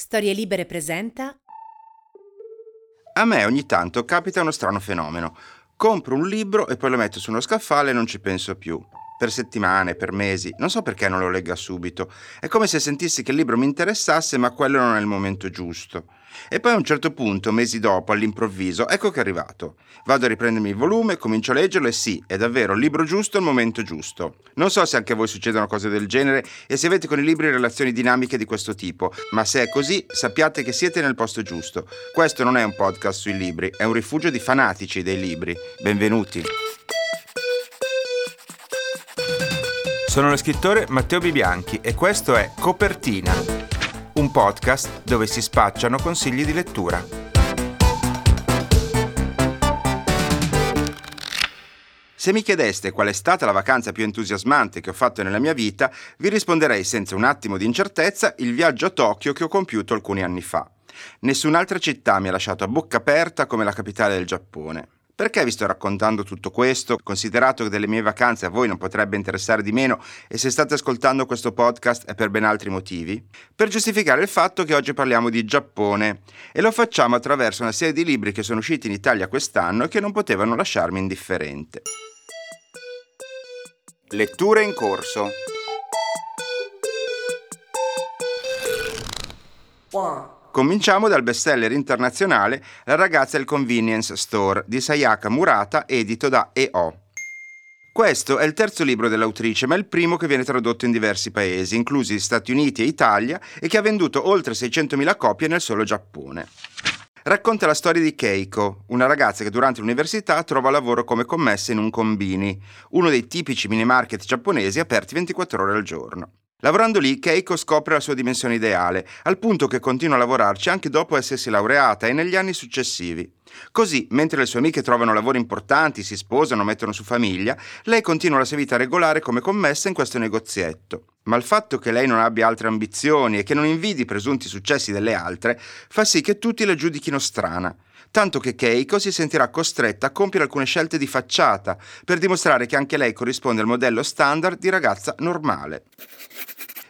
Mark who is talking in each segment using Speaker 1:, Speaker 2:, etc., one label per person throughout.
Speaker 1: Storie Libere presenta.
Speaker 2: A me ogni tanto capita uno strano fenomeno. Compro un libro e poi lo metto su uno scaffale e non ci penso più. Per settimane, per mesi, non so perché non lo legga subito. È come se sentissi che il libro mi interessasse, ma quello non è il momento giusto. E poi a un certo punto, mesi dopo, all'improvviso, ecco che è arrivato. Vado a riprendermi il volume, comincio a leggerlo e sì, è davvero il libro giusto al momento giusto. Non so se anche a voi succedono cose del genere e se avete con i libri relazioni dinamiche di questo tipo, ma se è così, sappiate che siete nel posto giusto. Questo non è un podcast sui libri, è un rifugio di fanatici dei libri. Benvenuti. Sono lo scrittore Matteo Bibianchi e questo è Copertina, un podcast dove si spacciano consigli di lettura. Se mi chiedeste qual è stata la vacanza più entusiasmante che ho fatto nella mia vita, vi risponderei senza un attimo di incertezza il viaggio a Tokyo che ho compiuto alcuni anni fa. Nessun'altra città mi ha lasciato a bocca aperta come la capitale del Giappone. Perché vi sto raccontando tutto questo, considerato che delle mie vacanze a voi non potrebbe interessare di meno e se state ascoltando questo podcast è per ben altri motivi? Per giustificare il fatto che oggi parliamo di Giappone e lo facciamo attraverso una serie di libri che sono usciti in Italia quest'anno e che non potevano lasciarmi indifferente. Letture in corso. One. Cominciamo dal bestseller internazionale La ragazza del convenience store di Sayaka Murata, edito da EO. Questo è il terzo libro dell'autrice, ma è il primo che viene tradotto in diversi paesi, inclusi Stati Uniti e Italia, e che ha venduto oltre 600.000 copie nel solo Giappone. Racconta la storia di Keiko, una ragazza che durante l'università trova lavoro come commessa in un combini, uno dei tipici mini market giapponesi aperti 24 ore al giorno. Lavorando lì, Keiko scopre la sua dimensione ideale, al punto che continua a lavorarci anche dopo essersi laureata e negli anni successivi. Così, mentre le sue amiche trovano lavori importanti, si sposano, mettono su famiglia, lei continua la sua vita regolare come commessa in questo negozietto. Ma il fatto che lei non abbia altre ambizioni e che non invidi i presunti successi delle altre fa sì che tutti la giudichino strana tanto che Keiko si sentirà costretta a compiere alcune scelte di facciata per dimostrare che anche lei corrisponde al modello standard di ragazza normale.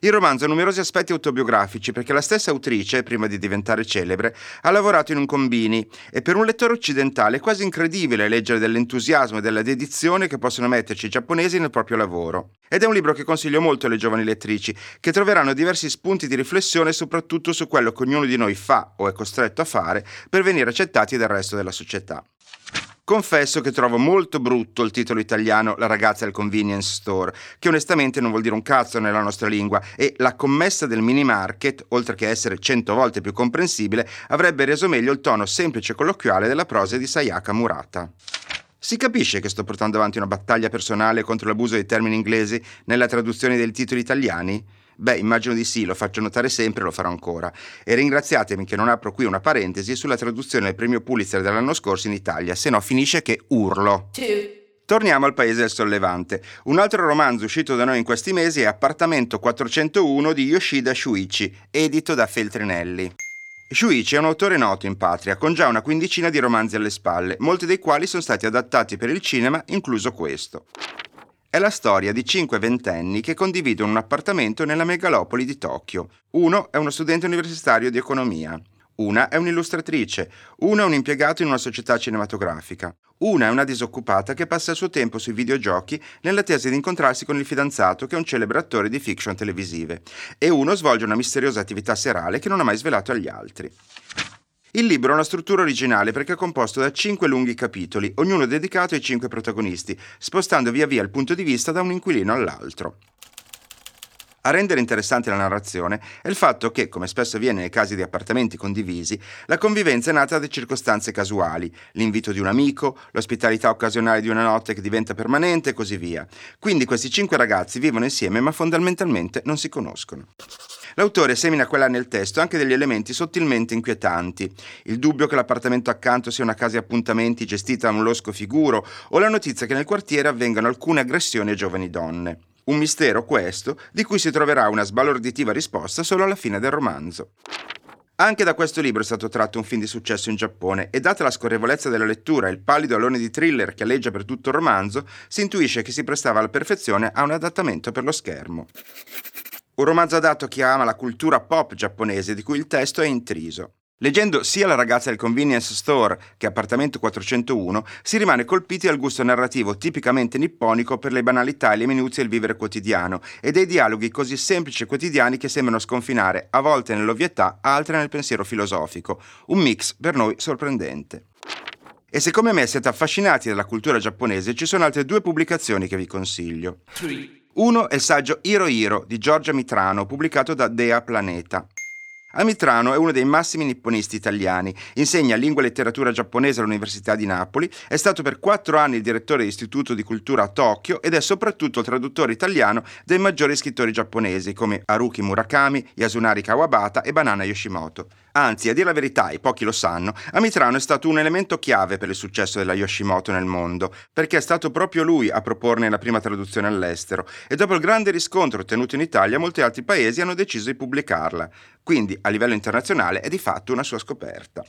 Speaker 2: Il romanzo ha numerosi aspetti autobiografici perché la stessa autrice, prima di diventare celebre, ha lavorato in un combini e per un lettore occidentale è quasi incredibile leggere dell'entusiasmo e della dedizione che possono metterci i giapponesi nel proprio lavoro. Ed è un libro che consiglio molto alle giovani lettrici, che troveranno diversi spunti di riflessione soprattutto su quello che ognuno di noi fa o è costretto a fare per venire accettati dal resto della società. Confesso che trovo molto brutto il titolo italiano La ragazza del convenience store, che onestamente non vuol dire un cazzo nella nostra lingua e la commessa del mini market, oltre che essere cento volte più comprensibile, avrebbe reso meglio il tono semplice e colloquiale della prosa di Sayaka Murata. Si capisce che sto portando avanti una battaglia personale contro l'abuso dei termini inglesi nella traduzione dei titoli italiani? Beh, immagino di sì, lo faccio notare sempre e lo farò ancora. E ringraziatemi che non apro qui una parentesi sulla traduzione del premio Pulitzer dell'anno scorso in Italia, se no finisce che urlo. Two. Torniamo al Paese del Sollevante. Un altro romanzo uscito da noi in questi mesi è Appartamento 401 di Yoshida Shuichi, edito da Feltrinelli. Shuichi è un autore noto in patria, con già una quindicina di romanzi alle spalle, molti dei quali sono stati adattati per il cinema, incluso questo. È la storia di cinque ventenni che condividono un appartamento nella megalopoli di Tokyo. Uno è uno studente universitario di economia. Una è un'illustratrice, uno è un impiegato in una società cinematografica, una è una disoccupata che passa il suo tempo sui videogiochi nell'attesa di incontrarsi con il fidanzato che è un celebre attore di fiction televisive, e uno svolge una misteriosa attività serale che non ha mai svelato agli altri. Il libro ha una struttura originale perché è composto da cinque lunghi capitoli, ognuno dedicato ai cinque protagonisti, spostando via via il punto di vista da un inquilino all'altro. A rendere interessante la narrazione è il fatto che, come spesso avviene nei casi di appartamenti condivisi, la convivenza è nata da circostanze casuali, l'invito di un amico, l'ospitalità occasionale di una notte che diventa permanente e così via. Quindi questi cinque ragazzi vivono insieme ma fondamentalmente non si conoscono. L'autore semina quella nel testo anche degli elementi sottilmente inquietanti. Il dubbio che l'appartamento accanto sia una casa di appuntamenti gestita da un losco figuro o la notizia che nel quartiere avvengano alcune aggressioni a giovani donne. Un mistero questo, di cui si troverà una sbalorditiva risposta solo alla fine del romanzo. Anche da questo libro è stato tratto un film di successo in Giappone e data la scorrevolezza della lettura e il pallido alone di thriller che alleggia per tutto il romanzo, si intuisce che si prestava alla perfezione a un adattamento per lo schermo. un romanzo adatto a chi ama la cultura pop giapponese di cui il testo è intriso. Leggendo sia La ragazza del convenience store che Appartamento 401, si rimane colpiti dal gusto narrativo tipicamente nipponico per le banalità e le minuzie del vivere quotidiano e dei dialoghi così semplici e quotidiani che sembrano sconfinare, a volte nell'ovvietà, altre nel pensiero filosofico. Un mix per noi sorprendente. E se come me siete affascinati dalla cultura giapponese, ci sono altre due pubblicazioni che vi consiglio. Uno è il saggio Hiro Hiro di Giorgia Mitrano, pubblicato da Dea Planeta. Amitrano è uno dei massimi nipponisti italiani, insegna lingua e letteratura giapponese all'Università di Napoli, è stato per quattro anni il direttore dell'Istituto di Cultura a Tokyo ed è soprattutto il traduttore italiano dei maggiori scrittori giapponesi come Haruki Murakami, Yasunari Kawabata e Banana Yoshimoto. Anzi, a dire la verità, e pochi lo sanno, Amitrano è stato un elemento chiave per il successo della Yoshimoto nel mondo, perché è stato proprio lui a proporne la prima traduzione all'estero e dopo il grande riscontro ottenuto in Italia molti altri paesi hanno deciso di pubblicarla. Quindi, a livello internazionale, è di fatto una sua scoperta.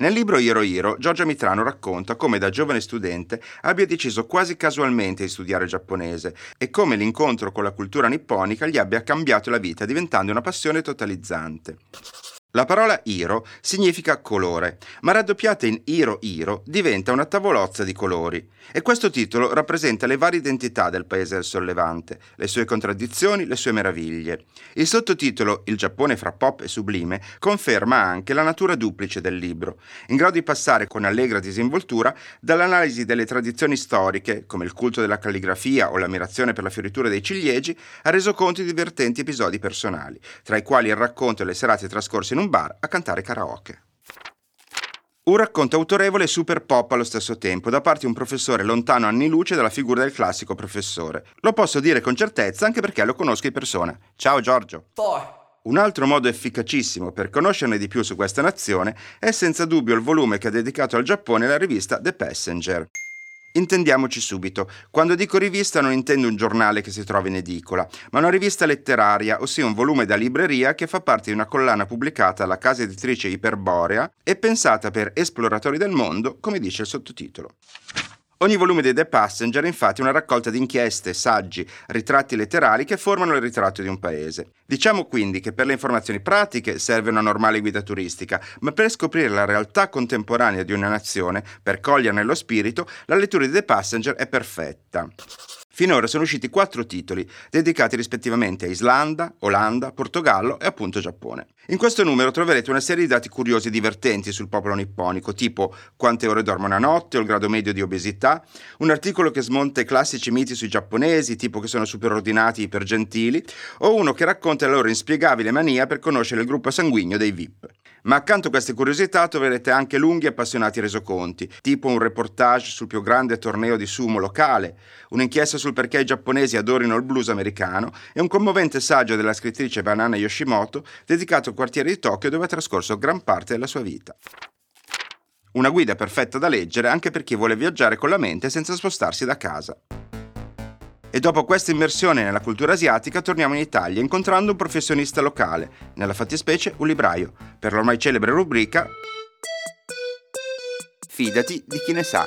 Speaker 2: Nel libro Hiro Hiro, Giorgia Mitrano racconta come da giovane studente abbia deciso quasi casualmente di studiare giapponese e come l'incontro con la cultura nipponica gli abbia cambiato la vita diventando una passione totalizzante. La parola Iro significa colore, ma raddoppiata in Iro Iro diventa una tavolozza di colori. E questo titolo rappresenta le varie identità del paese del sollevante, le sue contraddizioni, le sue meraviglie. Il sottotitolo Il Giappone fra pop e sublime conferma anche la natura duplice del libro, in grado di passare con allegra disinvoltura dall'analisi delle tradizioni storiche, come il culto della calligrafia o l'ammirazione per la fioritura dei ciliegi, a resoconti di divertenti episodi personali, tra i quali il racconto e le serate trascorse in in un bar a cantare karaoke. Un racconto autorevole e super pop allo stesso tempo, da parte di un professore lontano anni luce dalla figura del classico professore. Lo posso dire con certezza anche perché lo conosco di persona. Ciao Giorgio. Four. Un altro modo efficacissimo per conoscerne di più su questa nazione è senza dubbio il volume che ha dedicato al Giappone la rivista The Passenger. Intendiamoci subito, quando dico rivista non intendo un giornale che si trova in edicola, ma una rivista letteraria, ossia un volume da libreria che fa parte di una collana pubblicata dalla casa editrice Iperborea e pensata per esploratori del mondo, come dice il sottotitolo. Ogni volume di The Passenger è infatti una raccolta di inchieste, saggi, ritratti letterari che formano il ritratto di un paese. Diciamo quindi che per le informazioni pratiche serve una normale guida turistica, ma per scoprire la realtà contemporanea di una nazione, per coglierne lo spirito, la lettura di The Passenger è perfetta. Finora sono usciti quattro titoli, dedicati rispettivamente a Islanda, Olanda, Portogallo e appunto Giappone. In questo numero troverete una serie di dati curiosi e divertenti sul popolo nipponico, tipo quante ore dormono a notte o il grado medio di obesità, un articolo che smonta i classici miti sui giapponesi, tipo che sono superordinati ipergentili, o uno che racconta la loro inspiegabile mania per conoscere il gruppo sanguigno dei VIP. Ma accanto a queste curiosità troverete anche lunghi e appassionati resoconti, tipo un reportage sul più grande torneo di sumo locale, un'inchiesta sul perché i giapponesi adorino il blues americano e un commovente saggio della scrittrice Banana Yoshimoto dedicato al quartiere di Tokyo dove ha trascorso gran parte della sua vita. Una guida perfetta da leggere anche per chi vuole viaggiare con la mente senza spostarsi da casa. E dopo questa immersione nella cultura asiatica torniamo in Italia incontrando un professionista locale, nella fattispecie un libraio, per l'ormai celebre rubrica Fidati di chi ne sa.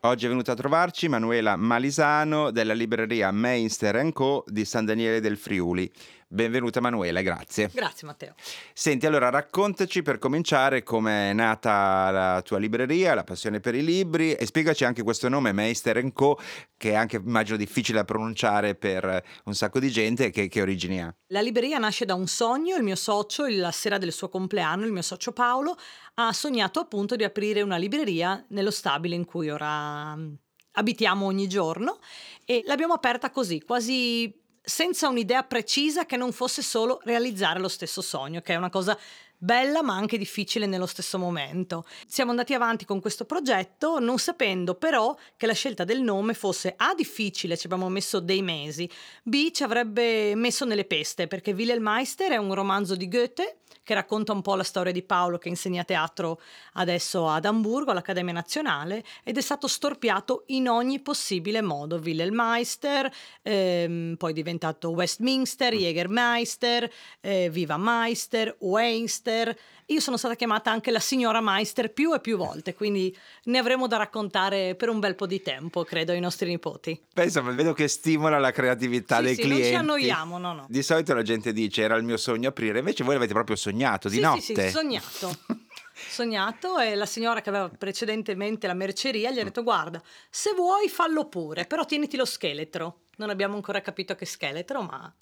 Speaker 2: Oggi è venuta a trovarci Manuela Malisano della libreria Meinster Co. di San Daniele del Friuli. Benvenuta Manuela, grazie.
Speaker 1: Grazie Matteo.
Speaker 2: Senti, allora raccontaci per cominciare come è nata la tua libreria, la passione per i libri e spiegaci anche questo nome Meister Co, che è anche immagino difficile da pronunciare per un sacco di gente, che, che origini ha?
Speaker 1: La libreria nasce da un sogno, il mio socio, la sera del suo compleanno, il mio socio Paolo, ha sognato appunto di aprire una libreria nello stabile in cui ora mm, abitiamo ogni giorno e l'abbiamo aperta così, quasi senza un'idea precisa che non fosse solo realizzare lo stesso sogno, che è una cosa bella ma anche difficile nello stesso momento. Siamo andati avanti con questo progetto non sapendo però che la scelta del nome fosse A difficile, ci abbiamo messo dei mesi, B ci avrebbe messo nelle peste perché Wilhelm Meister è un romanzo di Goethe che racconta un po' la storia di Paolo che insegna teatro adesso ad Amburgo, all'Accademia Nazionale, ed è stato storpiato in ogni possibile modo. Wilhelmeister, ehm, poi è diventato Westminster, mm. Jägermeister, eh, Viva Meister, Weinster, Meister. Io sono stata chiamata anche la signora Meister più e più volte, quindi ne avremo da raccontare per un bel po' di tempo, credo, ai nostri nipoti.
Speaker 2: Pensa, vedo che stimola la creatività
Speaker 1: sì,
Speaker 2: dei
Speaker 1: sì,
Speaker 2: clienti.
Speaker 1: Non ci annoiamo, no, no.
Speaker 2: Di solito la gente dice era il mio sogno aprire, invece voi l'avete proprio sognato di
Speaker 1: sì,
Speaker 2: notte.
Speaker 1: Sì, sì, sognato. sognato e la signora che aveva precedentemente la merceria gli ha detto guarda se vuoi fallo pure però tieniti lo scheletro non abbiamo ancora capito che scheletro ma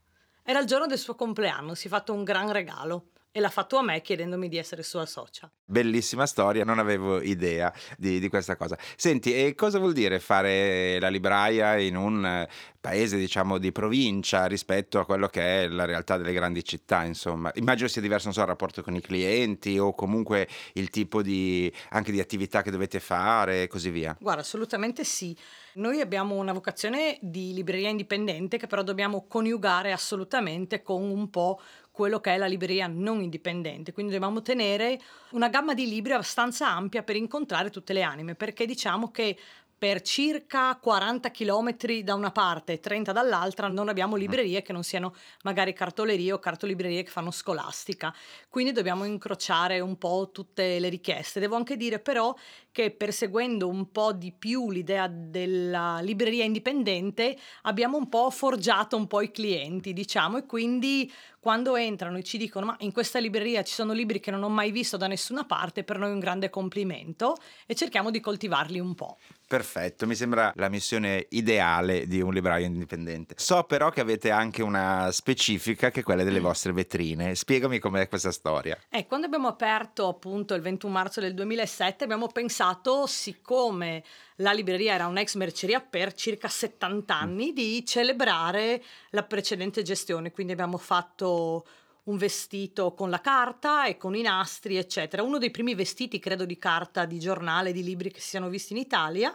Speaker 1: era il giorno del suo compleanno si è fatto un gran regalo e l'ha fatto a me chiedendomi di essere sua socia.
Speaker 2: Bellissima storia, non avevo idea di, di, questa cosa. Senti, e cosa vuol dire fare la libraia in un eh, paese, diciamo, di provincia rispetto a quello che è la realtà delle grandi città, insomma? Immagino sia diverso, non so, il rapporto con i clienti o comunque il tipo di, anche di attività che dovete fare e così via.
Speaker 1: Guarda, assolutamente sì. Noi abbiamo una vocazione di libreria indipendente che però dobbiamo coniugare assolutamente con un po' quello che è la libreria non indipendente, quindi dobbiamo tenere una gamma di libri abbastanza ampia per incontrare tutte le anime, perché diciamo che per circa 40 km da una parte e 30 dall'altra non abbiamo librerie che non siano magari cartolerie o cartolibrerie che fanno scolastica. Quindi dobbiamo incrociare un po' tutte le richieste. Devo anche dire però che perseguendo un po' di più l'idea della libreria indipendente abbiamo un po' forgiato un po' i clienti, diciamo, e quindi quando entrano e ci dicono ma in questa libreria ci sono libri che non ho mai visto da nessuna parte, per noi è un grande complimento e cerchiamo di coltivarli un po'.
Speaker 2: Perfetto, mi sembra la missione ideale di un libraio indipendente. So però che avete anche una specifica che è quella delle mm. vostre vetrine. Spiegami com'è questa storia.
Speaker 1: Eh, quando abbiamo aperto appunto il 21 marzo del 2007 abbiamo pensato, siccome la libreria era un'ex merceria per circa 70 anni, mm. di celebrare la precedente gestione. Quindi abbiamo fatto un vestito con la carta e con i nastri, eccetera. Uno dei primi vestiti, credo, di carta, di giornale, di libri che si siano visti in Italia.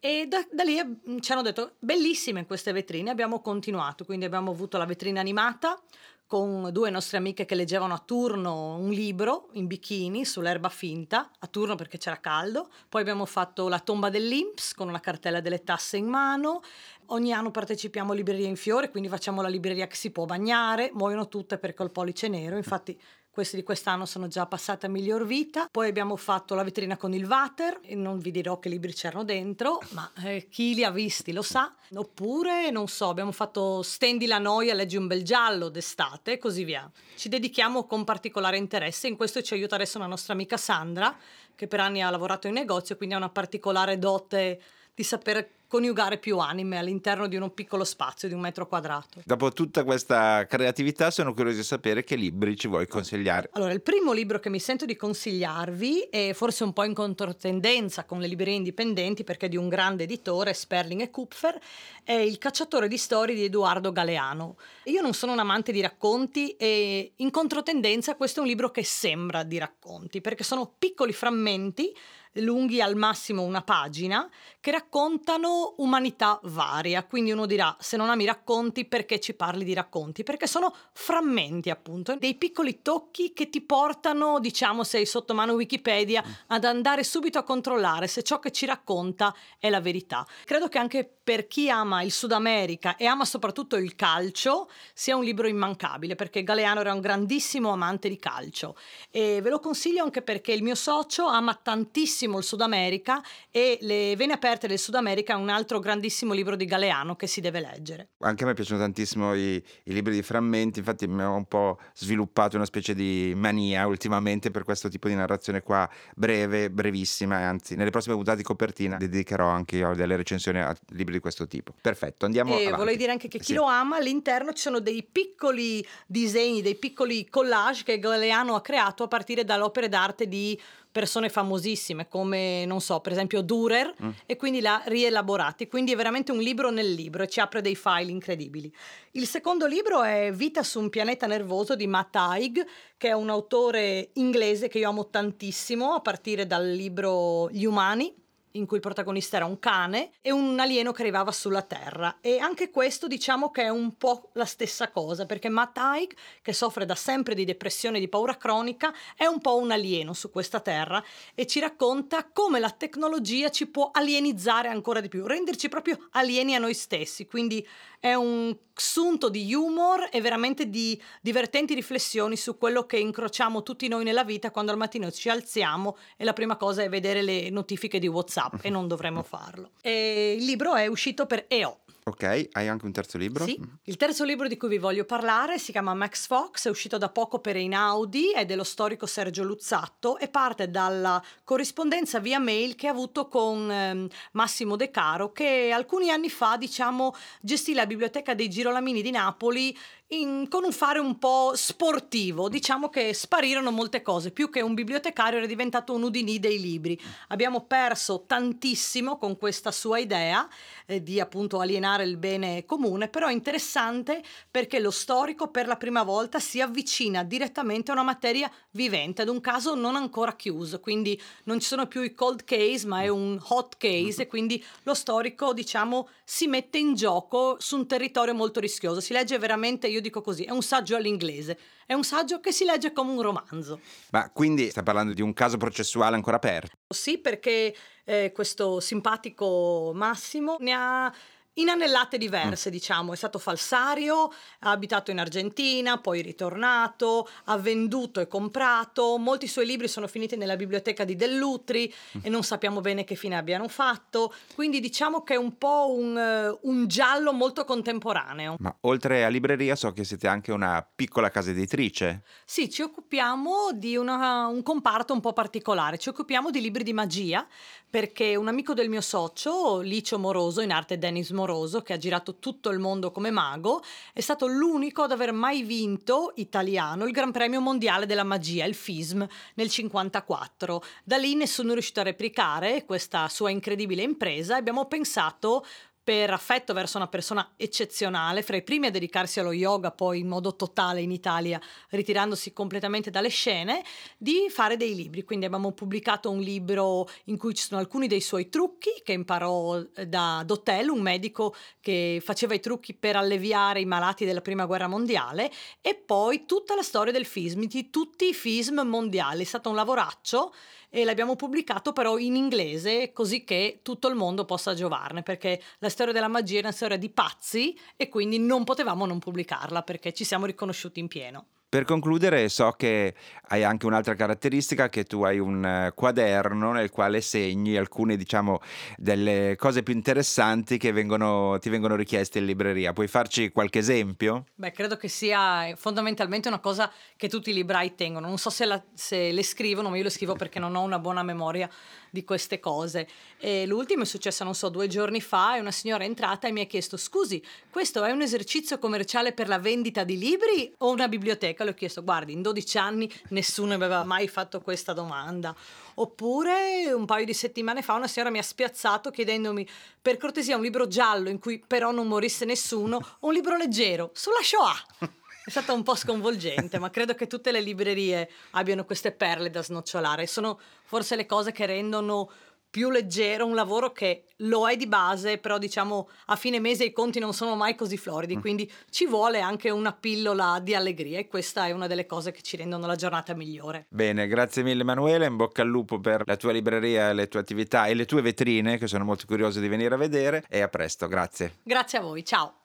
Speaker 1: E da, da, lì mm, ci hanno detto bellissime queste vetrine, abbiamo continuato, quindi abbiamo avuto la vetrina animata con due nostre amiche che leggevano a turno un libro in bikini sull'erba finta, a turno perché c'era caldo. Poi abbiamo fatto la tomba dell'Inps con una cartella delle tasse in mano. Ogni anno partecipiamo a Libreria in Fiore, quindi facciamo la libreria che si può bagnare, muoiono tutte perché ho il pollice nero, infatti questi di quest'anno sono già passati a miglior vita. Poi abbiamo fatto la vetrina con il water, non vi dirò che libri c'erano dentro, ma eh, chi li ha visti lo sa. Oppure, non so, abbiamo fatto Stendi la noia, leggi un bel giallo d'estate e così via. Ci dedichiamo con particolare interesse, in questo ci aiuta adesso una nostra amica Sandra, che per anni ha lavorato in negozio, quindi ha una particolare dote di saper coniugare più anime all'interno di uno piccolo spazio di un metro quadrato.
Speaker 2: Dopo tutta questa creatività sono curioso di sapere che libri ci vuoi consigliare.
Speaker 1: Allora, il primo libro che mi sento di consigliarvi è forse un po' in controtendenza con le librerie indipendenti perché è di un grande editore, Sperling e Kupfer, è Il cacciatore di storie di Edoardo Galeano. Io non sono un amante di racconti e in controtendenza questo è un libro che sembra di racconti perché sono piccoli frammenti lunghi al massimo una pagina, che raccontano umanità varia. Quindi uno dirà, se non ami racconti, perché ci parli di racconti? Perché sono frammenti, appunto, dei piccoli tocchi che ti portano, diciamo, sei sotto mano Wikipedia, ad andare subito a controllare se ciò che ci racconta è la verità. Credo che anche per chi ama il Sud America e ama soprattutto il calcio, sia un libro immancabile, perché Galeano era un grandissimo amante di calcio. E ve lo consiglio anche perché il mio socio ama tantissimo il Sud America e Le vene aperte del Sud America è un altro grandissimo libro di Galeano che si deve leggere.
Speaker 2: Anche a me piacciono tantissimo i, i libri di frammenti, infatti mi ho un po' sviluppato una specie di mania ultimamente per questo tipo di narrazione qua, breve, brevissima, anzi nelle prossime puntate di copertina dedicherò anche io delle recensioni a libri di questo tipo. Perfetto, andiamo
Speaker 1: e
Speaker 2: avanti.
Speaker 1: Vorrei dire anche che chi sì. lo ama, all'interno ci sono dei piccoli disegni, dei piccoli collage che Galeano ha creato a partire dalle opere d'arte di persone famosissime come, non so, per esempio Durer mm. e quindi l'ha rielaborati. Quindi è veramente un libro nel libro e ci apre dei file incredibili. Il secondo libro è Vita su un pianeta nervoso di Matt Haig, che è un autore inglese che io amo tantissimo, a partire dal libro Gli umani in cui il protagonista era un cane e un alieno che arrivava sulla Terra. E anche questo diciamo che è un po' la stessa cosa, perché Matt Haig, che soffre da sempre di depressione e di paura cronica, è un po' un alieno su questa Terra e ci racconta come la tecnologia ci può alienizzare ancora di più, renderci proprio alieni a noi stessi. Quindi è un sunto di humor e veramente di divertenti riflessioni su quello che incrociamo tutti noi nella vita quando al mattino ci alziamo e la prima cosa è vedere le notifiche di WhatsApp e non dovremmo farlo. E il libro è uscito per EO.
Speaker 2: Ok, hai anche un terzo libro?
Speaker 1: Sì, il terzo libro di cui vi voglio parlare si chiama Max Fox, è uscito da poco per Einaudi, è dello storico Sergio Luzzatto e parte dalla corrispondenza via mail che ha avuto con eh, Massimo De Caro che alcuni anni fa, diciamo, gestì la biblioteca dei Girolamini di Napoli in, con un fare un po' sportivo. Diciamo che sparirono molte cose, più che un bibliotecario era diventato un Udinì dei libri. Abbiamo perso tantissimo con questa sua idea eh, di appunto alienare il bene comune, però è interessante perché lo storico per la prima volta si avvicina direttamente a una materia vivente, ad un caso non ancora chiuso, quindi non ci sono più i cold case, ma è un hot case e quindi lo storico, diciamo, si mette in gioco su un territorio molto rischioso. Si legge veramente, io io dico così, è un saggio all'inglese, è un saggio che si legge come un romanzo.
Speaker 2: Ma quindi sta parlando di un caso processuale ancora aperto?
Speaker 1: Sì, perché eh, questo simpatico Massimo ne ha inanellate diverse, mm. diciamo. È stato falsario, ha abitato in Argentina, poi ritornato, ha venduto e comprato. Molti suoi libri sono finiti nella biblioteca di Dell'Utri mm. e non sappiamo bene che fine abbiano fatto. Quindi diciamo che è un po' un, uh, un giallo molto contemporaneo.
Speaker 2: Ma oltre a libreria so che siete anche una piccola casa editrice.
Speaker 1: Sì, ci occupiamo di una, un comparto un po' particolare. Ci occupiamo di libri di magia perché un amico del mio socio, Licio Moroso, in arte Dennis Moroso, che ha girato tutto il mondo come mago, è stato l'unico ad aver mai vinto italiano il Gran Premio Mondiale della Magia, il FISM, nel 1954. Da lì nessuno è riuscito a replicare questa sua incredibile impresa e abbiamo pensato per affetto verso una persona eccezionale, fra i primi a dedicarsi allo yoga, poi in modo totale in Italia, ritirandosi completamente dalle scene, di fare dei libri. Quindi abbiamo pubblicato un libro in cui ci sono alcuni dei suoi trucchi che imparò eh, da Dotel, un medico che faceva i trucchi per alleviare i malati della Prima Guerra Mondiale, e poi tutta la storia del FISM, di tutti i FISM mondiali. È stato un lavoraccio e l'abbiamo pubblicato però in inglese così che tutto il mondo possa giovarne perché la storia della magia è una storia di pazzi e quindi non potevamo non pubblicarla perché ci siamo riconosciuti in pieno.
Speaker 2: Per concludere, so che hai anche un'altra caratteristica, che tu hai un eh, quaderno nel quale segni alcune, diciamo, delle cose più interessanti che vengono, ti vengono richieste in libreria. Puoi farci qualche esempio?
Speaker 1: Beh, credo che sia fondamentalmente una cosa che tutti i librai tengono. Non so se, la, se le scrivono, ma io le scrivo perché non ho una buona memoria di queste cose. E l'ultimo è successo, non so, due giorni fa e una signora è entrata e mi ha chiesto, scusi, questo è un esercizio commerciale per la vendita di libri o una biblioteca? Le ho chiesto, guardi, in 12 anni nessuno aveva mai fatto questa domanda. Oppure un paio di settimane fa una signora mi ha spiazzato chiedendomi per cortesia un libro giallo in cui però non morisse nessuno un libro leggero sulla Shoah. È stato un po' sconvolgente, ma credo che tutte le librerie abbiano queste perle da snocciolare. Sono forse le cose che rendono più leggero un lavoro che lo è di base, però diciamo a fine mese i conti non sono mai così floridi, mm. quindi ci vuole anche una pillola di allegria e questa è una delle cose che ci rendono la giornata migliore.
Speaker 2: Bene, grazie mille Emanuele, in bocca al lupo per la tua libreria, le tue attività e le tue vetrine che sono molto curioso di venire a vedere e a presto, grazie.
Speaker 1: Grazie a voi, ciao.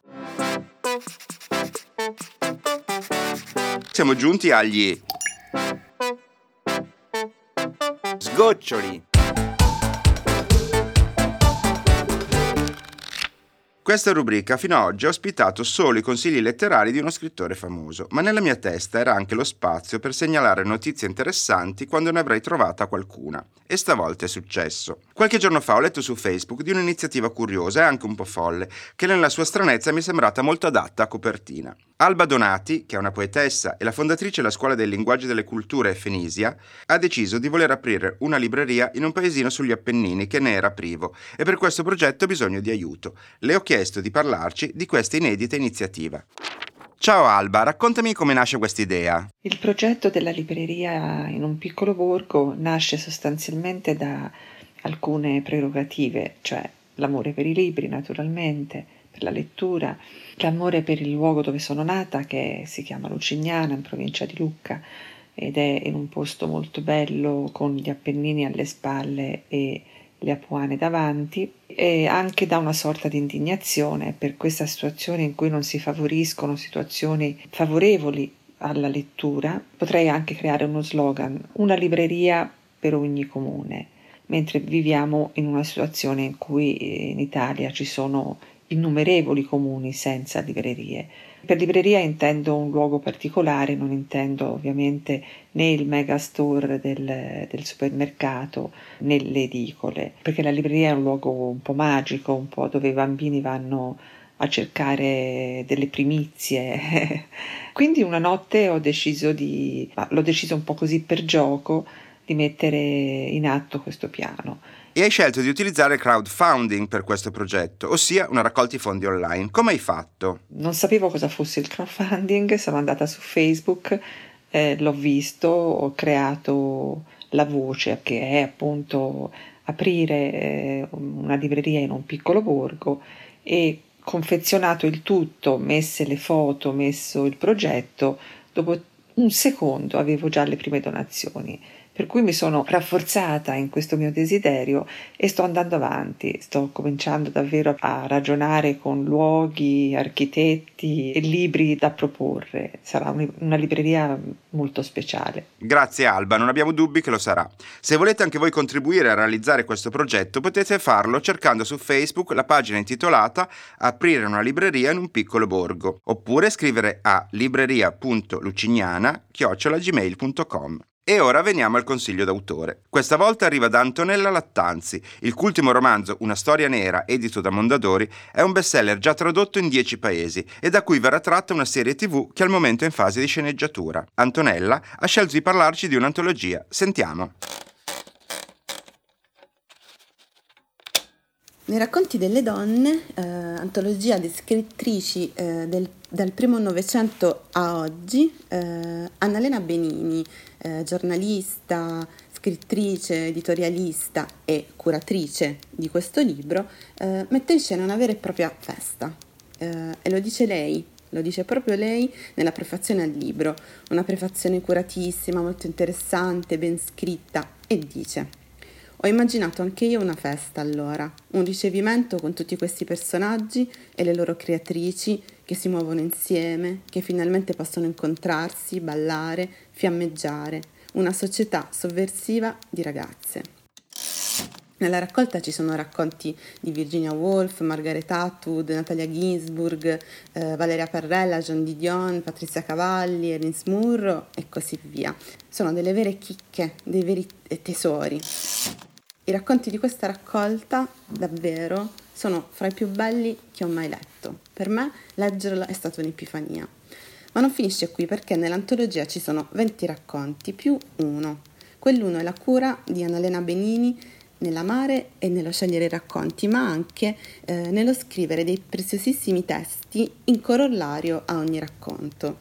Speaker 2: Siamo giunti agli sgoccioli. Questa rubrica fino ad oggi ha ospitato solo i consigli letterari di uno scrittore famoso, ma nella mia testa era anche lo spazio per segnalare notizie interessanti quando ne avrei trovata qualcuna. E stavolta è successo. Qualche giorno fa ho letto su Facebook di un'iniziativa curiosa e anche un po' folle, che nella sua stranezza mi è sembrata molto adatta a copertina. Alba Donati, che è una poetessa e la fondatrice della Scuola dei Linguaggi delle Culture Fenisia, ha deciso di voler aprire una libreria in un paesino sugli Appennini che ne era privo e per questo progetto ha bisogno di aiuto. Le ho chiesto di parlarci di questa inedita iniziativa. Ciao Alba, raccontami come nasce questa idea.
Speaker 3: Il progetto della libreria in un piccolo borgo nasce sostanzialmente da alcune prerogative, cioè l'amore per i libri naturalmente, per la lettura, l'amore per il luogo dove sono nata, che si chiama Lucignana, in provincia di Lucca, ed è in un posto molto bello con gli Appennini alle spalle e le apuane davanti e anche da una sorta di indignazione per questa situazione in cui non si favoriscono situazioni favorevoli alla lettura, potrei anche creare uno slogan, una libreria per ogni comune, mentre viviamo in una situazione in cui in Italia ci sono innumerevoli comuni senza librerie. Per libreria intendo un luogo particolare, non intendo ovviamente né il megastore del, del supermercato né le edicole, perché la libreria è un luogo un po' magico, un po' dove i bambini vanno a cercare delle primizie. Quindi una notte ho deciso di, l'ho deciso un po' così per gioco, di mettere in atto questo piano
Speaker 2: e hai scelto di utilizzare crowdfunding per questo progetto, ossia una raccolta di fondi online. Come hai fatto?
Speaker 3: Non sapevo cosa fosse il crowdfunding, sono andata su Facebook, eh, l'ho visto, ho creato la voce che è appunto aprire eh, una libreria in un piccolo borgo e confezionato il tutto, messe le foto, messo il progetto, dopo un secondo avevo già le prime donazioni per cui mi sono rafforzata in questo mio desiderio e sto andando avanti, sto cominciando davvero a ragionare con luoghi, architetti e libri da proporre. Sarà una libreria molto speciale.
Speaker 2: Grazie Alba, non abbiamo dubbi che lo sarà. Se volete anche voi contribuire a realizzare questo progetto potete farlo cercando su Facebook la pagina intitolata Aprire una libreria in un piccolo borgo oppure scrivere a libreria.lucignana.gmail.com. E ora veniamo al consiglio d'autore. Questa volta arriva da Antonella Lattanzi. Il cui ultimo romanzo, Una storia nera, edito da Mondadori, è un bestseller già tradotto in dieci paesi e da cui verrà tratta una serie tv che al momento è in fase di sceneggiatura. Antonella ha scelto di parlarci di un'antologia. Sentiamo.
Speaker 4: Nei racconti delle donne, eh, antologia di scrittrici eh, del, dal primo Novecento a oggi, eh, Annalena Benini, eh, giornalista, scrittrice, editorialista e curatrice di questo libro, eh, mette in scena una vera e propria festa. Eh, e lo dice lei, lo dice proprio lei nella prefazione al libro, una prefazione curatissima, molto interessante, ben scritta, e dice ho immaginato anche io una festa allora, un ricevimento con tutti questi personaggi e le loro creatrici che si muovono insieme, che finalmente possono incontrarsi, ballare, fiammeggiare, una società sovversiva di ragazze. Nella raccolta ci sono racconti di Virginia Woolf, Margaret Atwood, Natalia Ginsburg, eh, Valeria Parrella, John Didion, Patrizia Cavalli, Erin Smurro e così via. Sono delle vere chicche, dei veri tesori. I racconti di questa raccolta, davvero, sono fra i più belli che ho mai letto. Per me leggerla è stata un'epifania. Ma non finisce qui perché nell'antologia ci sono 20 racconti più uno. Quell'uno è la cura di Annalena Benini nell'amare e nello scegliere i racconti, ma anche eh, nello scrivere dei preziosissimi testi in corollario a ogni racconto.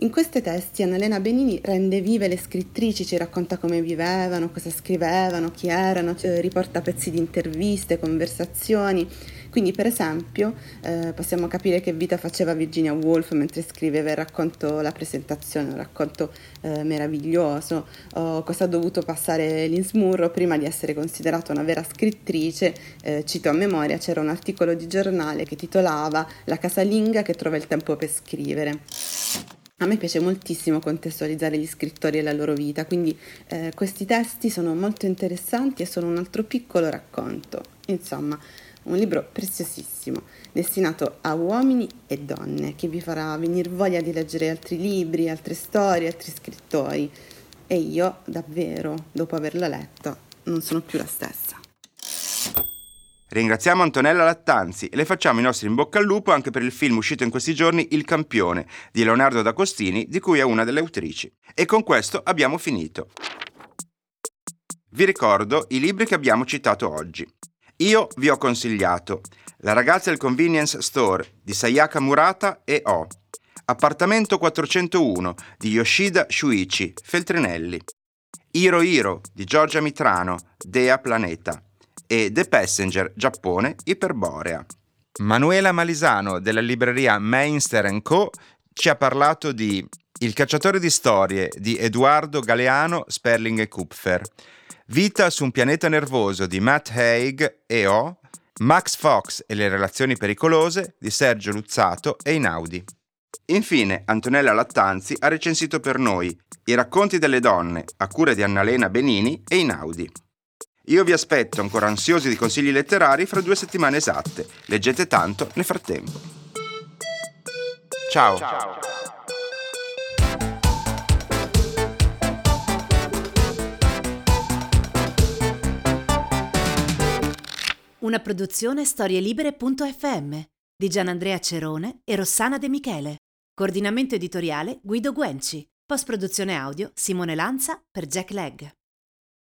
Speaker 4: In questi testi Annalena Benini rende vive le scrittrici, ci racconta come vivevano, cosa scrivevano, chi erano, riporta pezzi di interviste, conversazioni. Quindi per esempio eh, possiamo capire che vita faceva Virginia Woolf mentre scriveva il racconto La presentazione, un racconto eh, meraviglioso, o cosa ha dovuto passare l'Insmurro prima di essere considerata una vera scrittrice. Eh, cito a memoria, c'era un articolo di giornale che titolava La casalinga che trova il tempo per scrivere. A me piace moltissimo contestualizzare gli scrittori e la loro vita, quindi eh, questi testi sono molto interessanti e sono un altro piccolo racconto. Insomma, un libro preziosissimo, destinato a uomini e donne, che vi farà venire voglia di leggere altri libri, altre storie, altri scrittori. E io, davvero, dopo averlo letto, non sono più la stessa.
Speaker 2: Ringraziamo Antonella Lattanzi e le facciamo i nostri in bocca al lupo anche per il film uscito in questi giorni Il Campione di Leonardo D'Agostini, di cui è una delle autrici. E con questo abbiamo finito. Vi ricordo i libri che abbiamo citato oggi. Io vi ho consigliato La ragazza del convenience store di Sayaka Murata e O. Appartamento 401 di Yoshida Shuichi, Feltrinelli. Hiro Hiro di Giorgia Mitrano, Dea Planeta e The Passenger Giappone Iperborea. Manuela Malisano della libreria Mainster Co. ci ha parlato di Il cacciatore di storie di Edoardo Galeano, Sperling e Kupfer. Vita su un pianeta nervoso di Matt Haig e O, Max Fox e le relazioni pericolose di Sergio Luzzato e Inaudi. Infine, Antonella Lattanzi ha recensito per noi I racconti delle donne a cura di Annalena Benini e Inaudi. Io vi aspetto ancora ansiosi di consigli letterari fra due settimane esatte. Leggete tanto nel frattempo. Ciao. Ciao.
Speaker 5: Una produzione storielibere.fm di Gianandrea Cerone e Rossana De Michele. Coordinamento editoriale Guido Guenci. Post produzione audio Simone Lanza per Jack Legg.